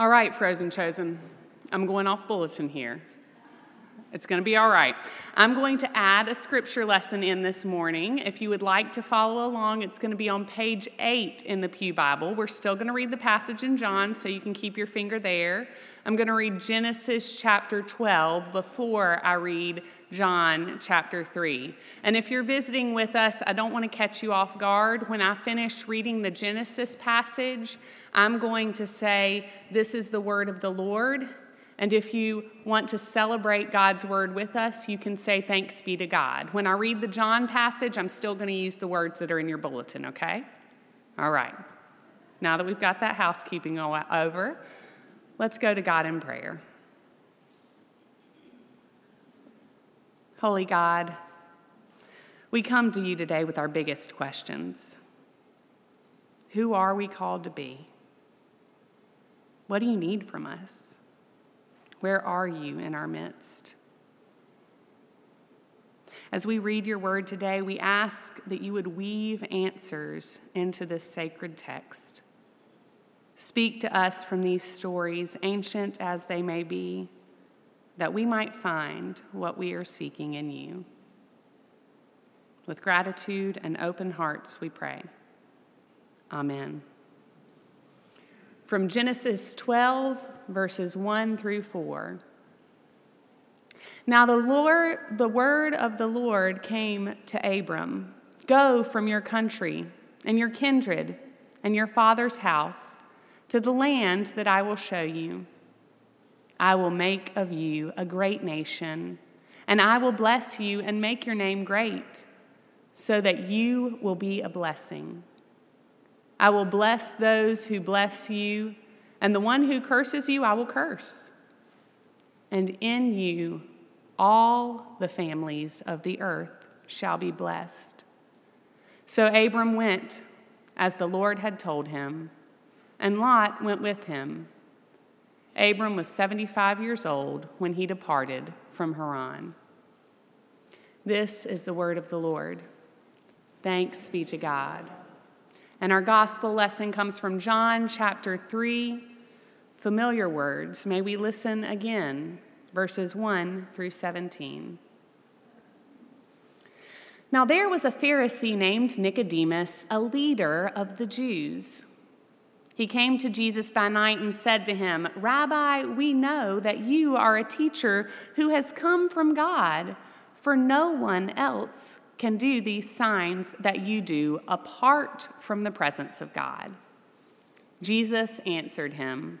All right, Frozen Chosen, I'm going off bulletin here. It's going to be all right. I'm going to add a scripture lesson in this morning. If you would like to follow along, it's going to be on page 8 in the Pew Bible. We're still going to read the passage in John, so you can keep your finger there. I'm going to read Genesis chapter 12 before I read John chapter 3. And if you're visiting with us, I don't want to catch you off guard. When I finish reading the Genesis passage, I'm going to say, This is the word of the Lord. And if you want to celebrate God's word with us, you can say, Thanks be to God. When I read the John passage, I'm still going to use the words that are in your bulletin, okay? All right. Now that we've got that housekeeping over, let's go to God in prayer. Holy God, we come to you today with our biggest questions Who are we called to be? What do you need from us? Where are you in our midst? As we read your word today, we ask that you would weave answers into this sacred text. Speak to us from these stories, ancient as they may be, that we might find what we are seeking in you. With gratitude and open hearts, we pray. Amen. From Genesis 12, verses 1 through 4. Now the Lord, the word of the Lord came to Abram Go from your country and your kindred and your father's house to the land that I will show you. I will make of you a great nation, and I will bless you and make your name great, so that you will be a blessing. I will bless those who bless you and the one who curses you, I will curse. And in you, all the families of the earth shall be blessed. So Abram went as the Lord had told him, and Lot went with him. Abram was 75 years old when he departed from Haran. This is the word of the Lord. Thanks be to God. And our gospel lesson comes from John chapter 3, familiar words, may we listen again, verses 1 through 17. Now there was a Pharisee named Nicodemus, a leader of the Jews. He came to Jesus by night and said to him, Rabbi, we know that you are a teacher who has come from God, for no one else can do these signs that you do apart from the presence of God. Jesus answered him,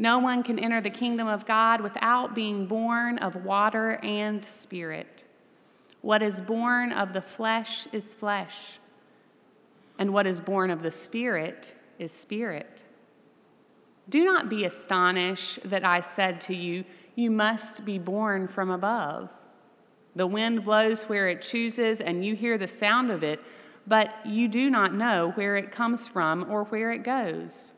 no one can enter the kingdom of God without being born of water and spirit. What is born of the flesh is flesh, and what is born of the spirit is spirit. Do not be astonished that I said to you, You must be born from above. The wind blows where it chooses, and you hear the sound of it, but you do not know where it comes from or where it goes.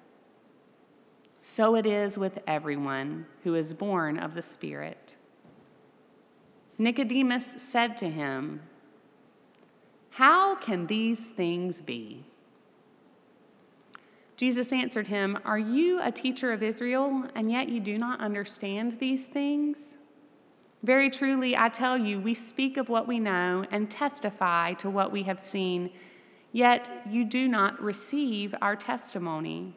So it is with everyone who is born of the Spirit. Nicodemus said to him, How can these things be? Jesus answered him, Are you a teacher of Israel, and yet you do not understand these things? Very truly, I tell you, we speak of what we know and testify to what we have seen, yet you do not receive our testimony.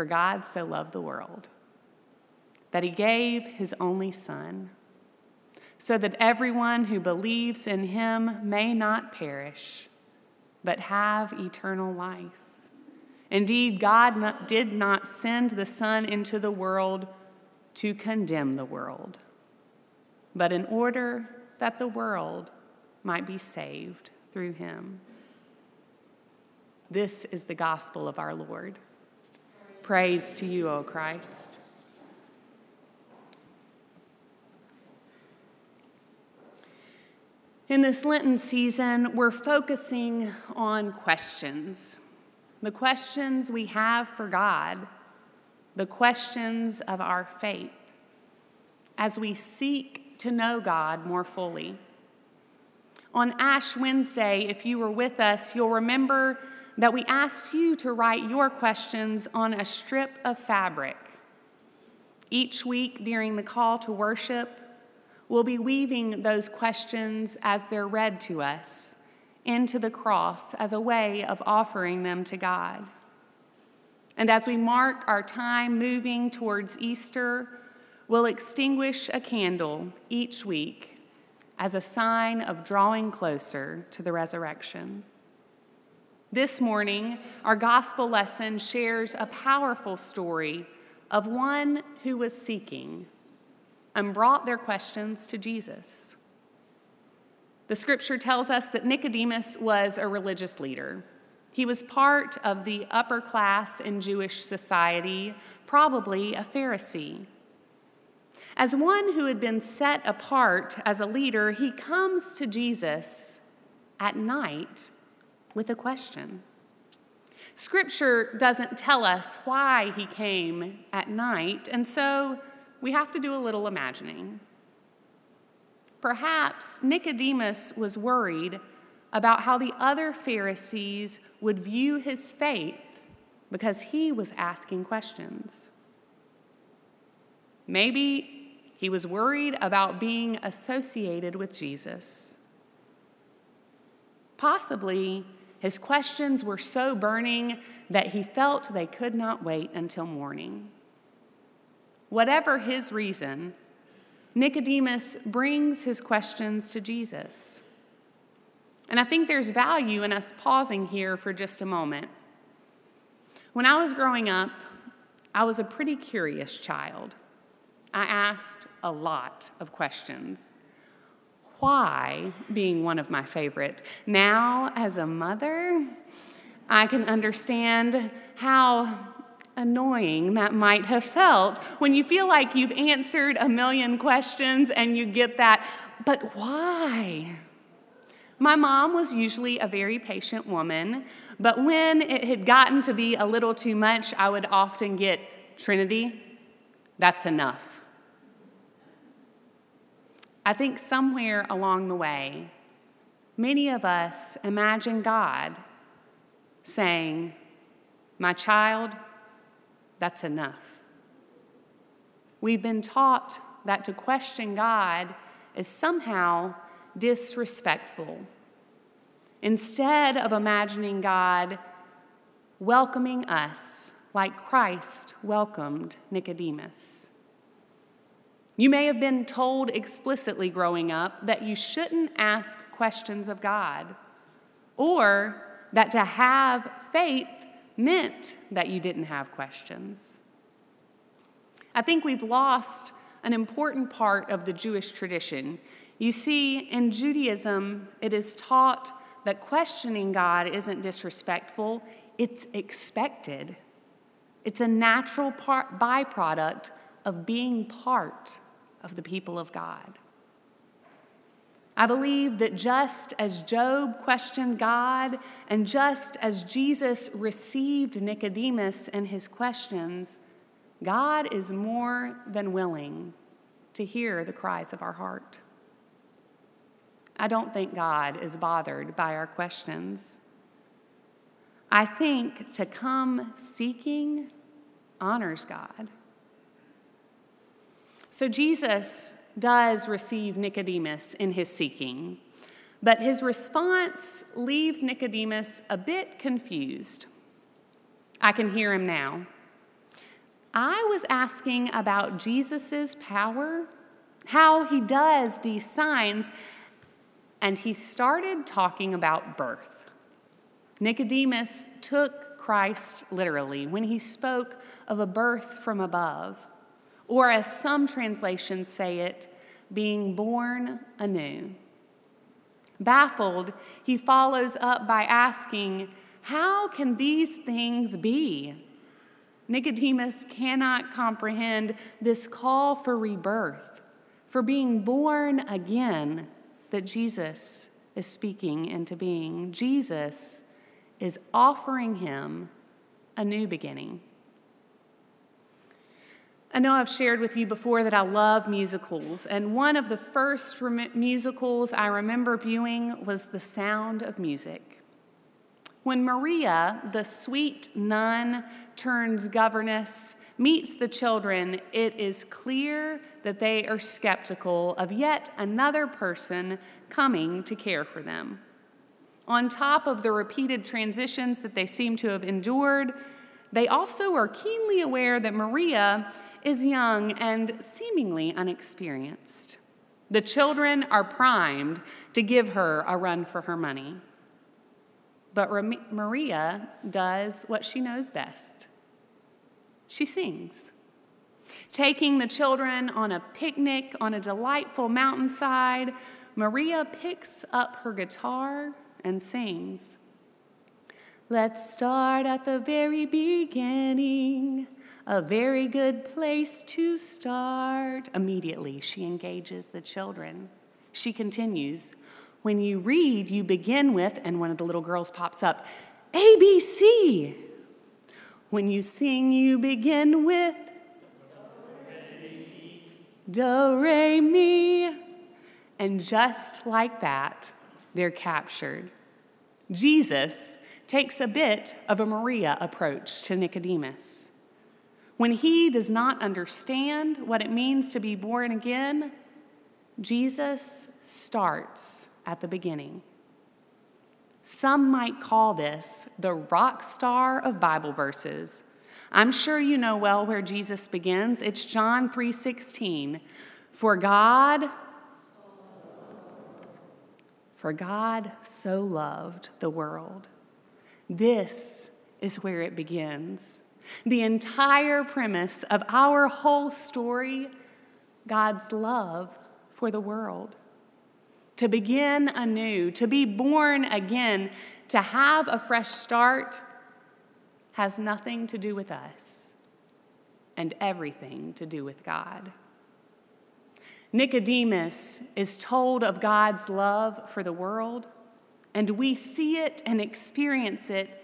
For God so loved the world that he gave his only Son, so that everyone who believes in him may not perish, but have eternal life. Indeed, God not, did not send the Son into the world to condemn the world, but in order that the world might be saved through him. This is the gospel of our Lord. Praise to you, O Christ. In this Lenten season, we're focusing on questions the questions we have for God, the questions of our faith, as we seek to know God more fully. On Ash Wednesday, if you were with us, you'll remember that we asked you to write your questions on a strip of fabric. Each week during the call to worship, We'll be weaving those questions as they're read to us into the cross as a way of offering them to God. And as we mark our time moving towards Easter, we'll extinguish a candle each week as a sign of drawing closer to the resurrection. This morning, our gospel lesson shares a powerful story of one who was seeking and brought their questions to Jesus. The scripture tells us that Nicodemus was a religious leader. He was part of the upper class in Jewish society, probably a Pharisee. As one who had been set apart as a leader, he comes to Jesus at night with a question. Scripture doesn't tell us why he came at night, and so we have to do a little imagining. Perhaps Nicodemus was worried about how the other Pharisees would view his faith because he was asking questions. Maybe he was worried about being associated with Jesus. Possibly his questions were so burning that he felt they could not wait until morning. Whatever his reason, Nicodemus brings his questions to Jesus. And I think there's value in us pausing here for just a moment. When I was growing up, I was a pretty curious child. I asked a lot of questions. Why being one of my favorite. Now, as a mother, I can understand how annoying that might have felt when you feel like you've answered a million questions and you get that, but why? My mom was usually a very patient woman, but when it had gotten to be a little too much, I would often get, Trinity, that's enough. I think somewhere along the way, many of us imagine God saying, My child, that's enough. We've been taught that to question God is somehow disrespectful. Instead of imagining God welcoming us like Christ welcomed Nicodemus. You may have been told explicitly growing up that you shouldn't ask questions of God, or that to have faith meant that you didn't have questions. I think we've lost an important part of the Jewish tradition. You see, in Judaism, it is taught that questioning God isn't disrespectful, it's expected. It's a natural part, byproduct of being part of the people of God. I believe that just as Job questioned God, and just as Jesus received Nicodemus and his questions, God is more than willing to hear the cries of our heart. I don't think God is bothered by our questions. I think to come seeking honors God. So Jesus does receive Nicodemus in his seeking, but his response leaves Nicodemus a bit confused. I can hear him now. I was asking about Jesus' power, how he does these signs, and he started talking about birth. Nicodemus took Christ literally when he spoke of a birth from above, or as some translations say it, being born anew. Baffled, he follows up by asking, How can these things be? Nicodemus cannot comprehend this call for rebirth, for being born again that Jesus is speaking into being. Jesus is offering him a new beginning. I know I've shared with you before that I love musicals, and one of the first rem- musicals I remember viewing was The Sound of Music. When Maria, the sweet nun turns governess, meets the children, it is clear that they are skeptical of yet another person coming to care for them. On top of the repeated transitions that they seem to have endured, they also are keenly aware that Maria is young and seemingly unexperienced. The children are primed to give her a run for her money. But Maria does what she knows best she sings. Taking the children on a picnic on a delightful mountainside, Maria picks up her guitar and sings. Let's start at the very beginning a very good place to start. Immediately, she engages the children. She continues, When you read, you begin with, and one of the little girls pops up, ABC. When you sing, you begin with, Do, re, mi. And just like that, they're captured. Jesus takes a bit of a Maria approach to Nicodemus. When he does not understand what it means to be born again, Jesus starts at the beginning. Some might call this the rock star of Bible verses. I'm sure you know well where Jesus begins. It's John 3:16. For God for God so loved the world. This is where it begins. The entire premise of our whole story God's love for the world. To begin anew, to be born again, to have a fresh start has nothing to do with us and everything to do with God. Nicodemus is told of God's love for the world, and we see it and experience it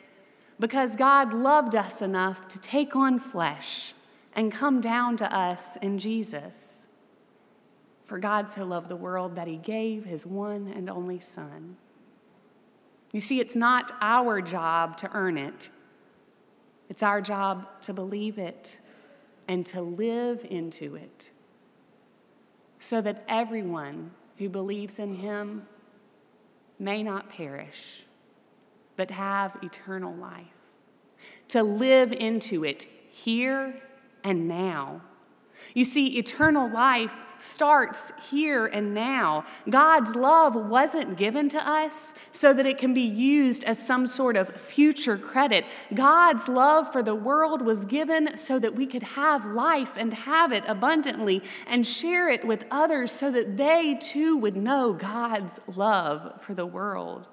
because God loved us enough to take on flesh and come down to us in Jesus. For God so loved the world that he gave his one and only Son. You see, it's not our job to earn it, it's our job to believe it and to live into it so that everyone who believes in him may not perish but have eternal life. To live into it here and now. You see, eternal life starts here and now. God's love wasn't given to us so that it can be used as some sort of future credit. God's love for the world was given so that we could have life and have it abundantly and share it with others so that they too would know God's love for the world.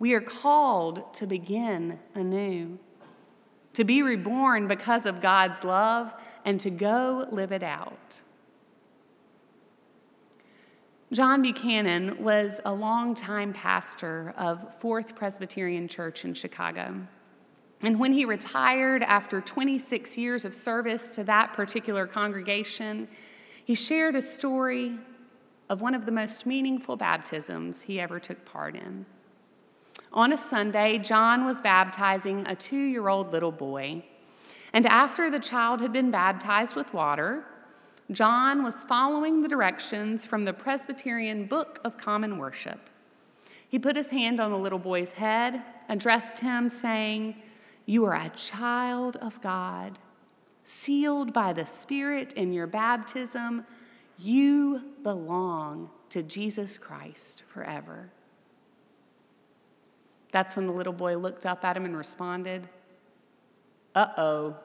We are called to begin anew, to be reborn because of God's love, and to go live it out. John Buchanan was a longtime pastor of Fourth Presbyterian Church in Chicago. And when he retired after 26 years of service to that particular congregation, he shared a story of one of the most meaningful baptisms he ever took part in. On a Sunday, John was baptizing a two year old little boy. And after the child had been baptized with water, John was following the directions from the Presbyterian Book of Common Worship. He put his hand on the little boy's head, addressed him, saying, You are a child of God. sealed by the Spirit in your baptism, you belong to Jesus Christ forever. That's when the little boy looked up at him and responded, Uh oh.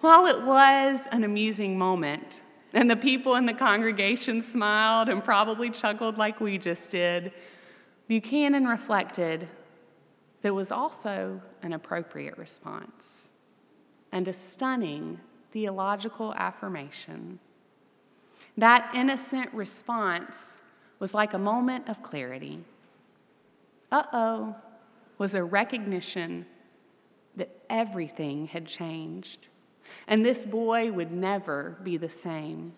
While it was an amusing moment, and the people in the congregation smiled and probably chuckled like we just did, Buchanan reflected there was also an appropriate response and a stunning theological affirmation. That innocent response was like a moment of clarity. Uh oh, was a recognition that everything had changed, and this boy would never be the same.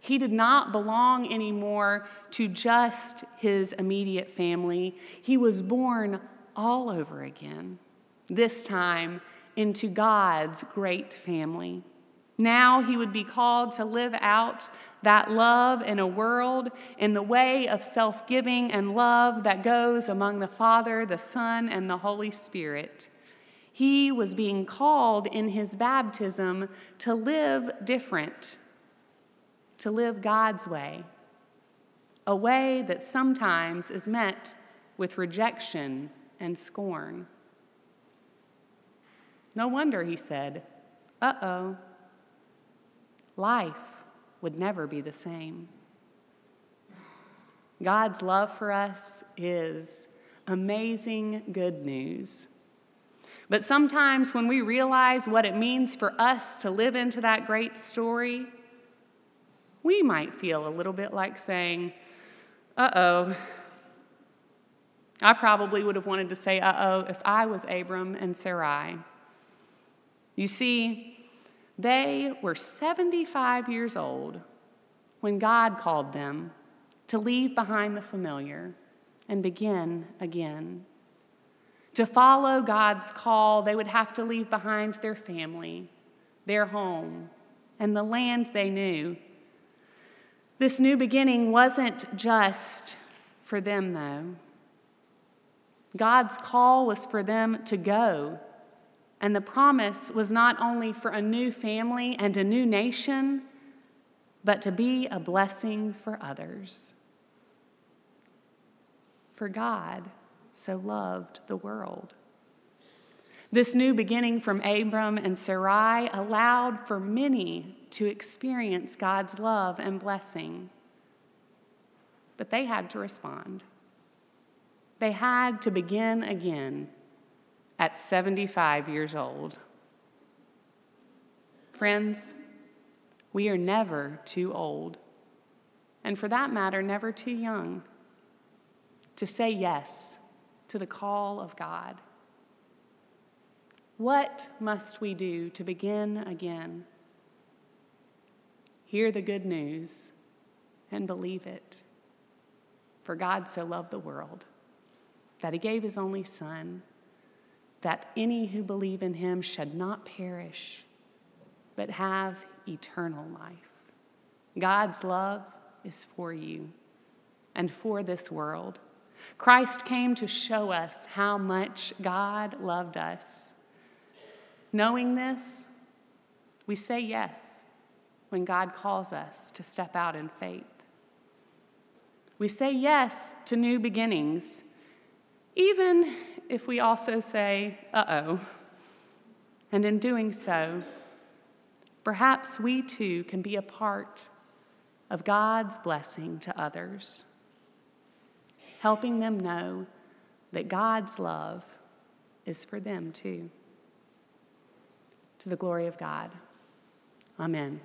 He did not belong anymore to just his immediate family. He was born all over again, this time into God's great family. Now he would be called to live out that love in a world in the way of self giving and love that goes among the Father, the Son, and the Holy Spirit. He was being called in his baptism to live different, to live God's way, a way that sometimes is met with rejection and scorn. No wonder he said, Uh oh, life would never be the same. God's love for us is amazing good news. But sometimes when we realize what it means for us to live into that great story, we might feel a little bit like saying, uh oh, I probably would have wanted to say, uh oh, if I was Abram and Sarai. You see, they were 75 years old when God called them to leave behind the familiar and begin again. To follow God's call, they would have to leave behind their family, their home, and the land they knew. This new beginning wasn't just for them, though. God's call was for them to go. And the promise was not only for a new family and a new nation, but to be a blessing for others. For God so loved the world. This new beginning from Abram and Sarai allowed for many to experience God's love and blessing. But they had to respond. They had to begin again at 75 years old. Friends, we are never too old, and for that matter, never too young, to say yes to the call of God. What must we do to begin again? Hear the good news and believe it. For God so loved the world that he gave his only Son, that any who believe in him should not perish, but have eternal life. God's love is for you and for this world. Christ came to show us how much God loved us. Knowing this, we say yes when God calls us to step out in faith. We say yes to new beginnings even if we also say, uh oh. And in doing so, perhaps we too can be a part of God's blessing to others, helping them know that God's love is for them too. To the glory of God. Amen.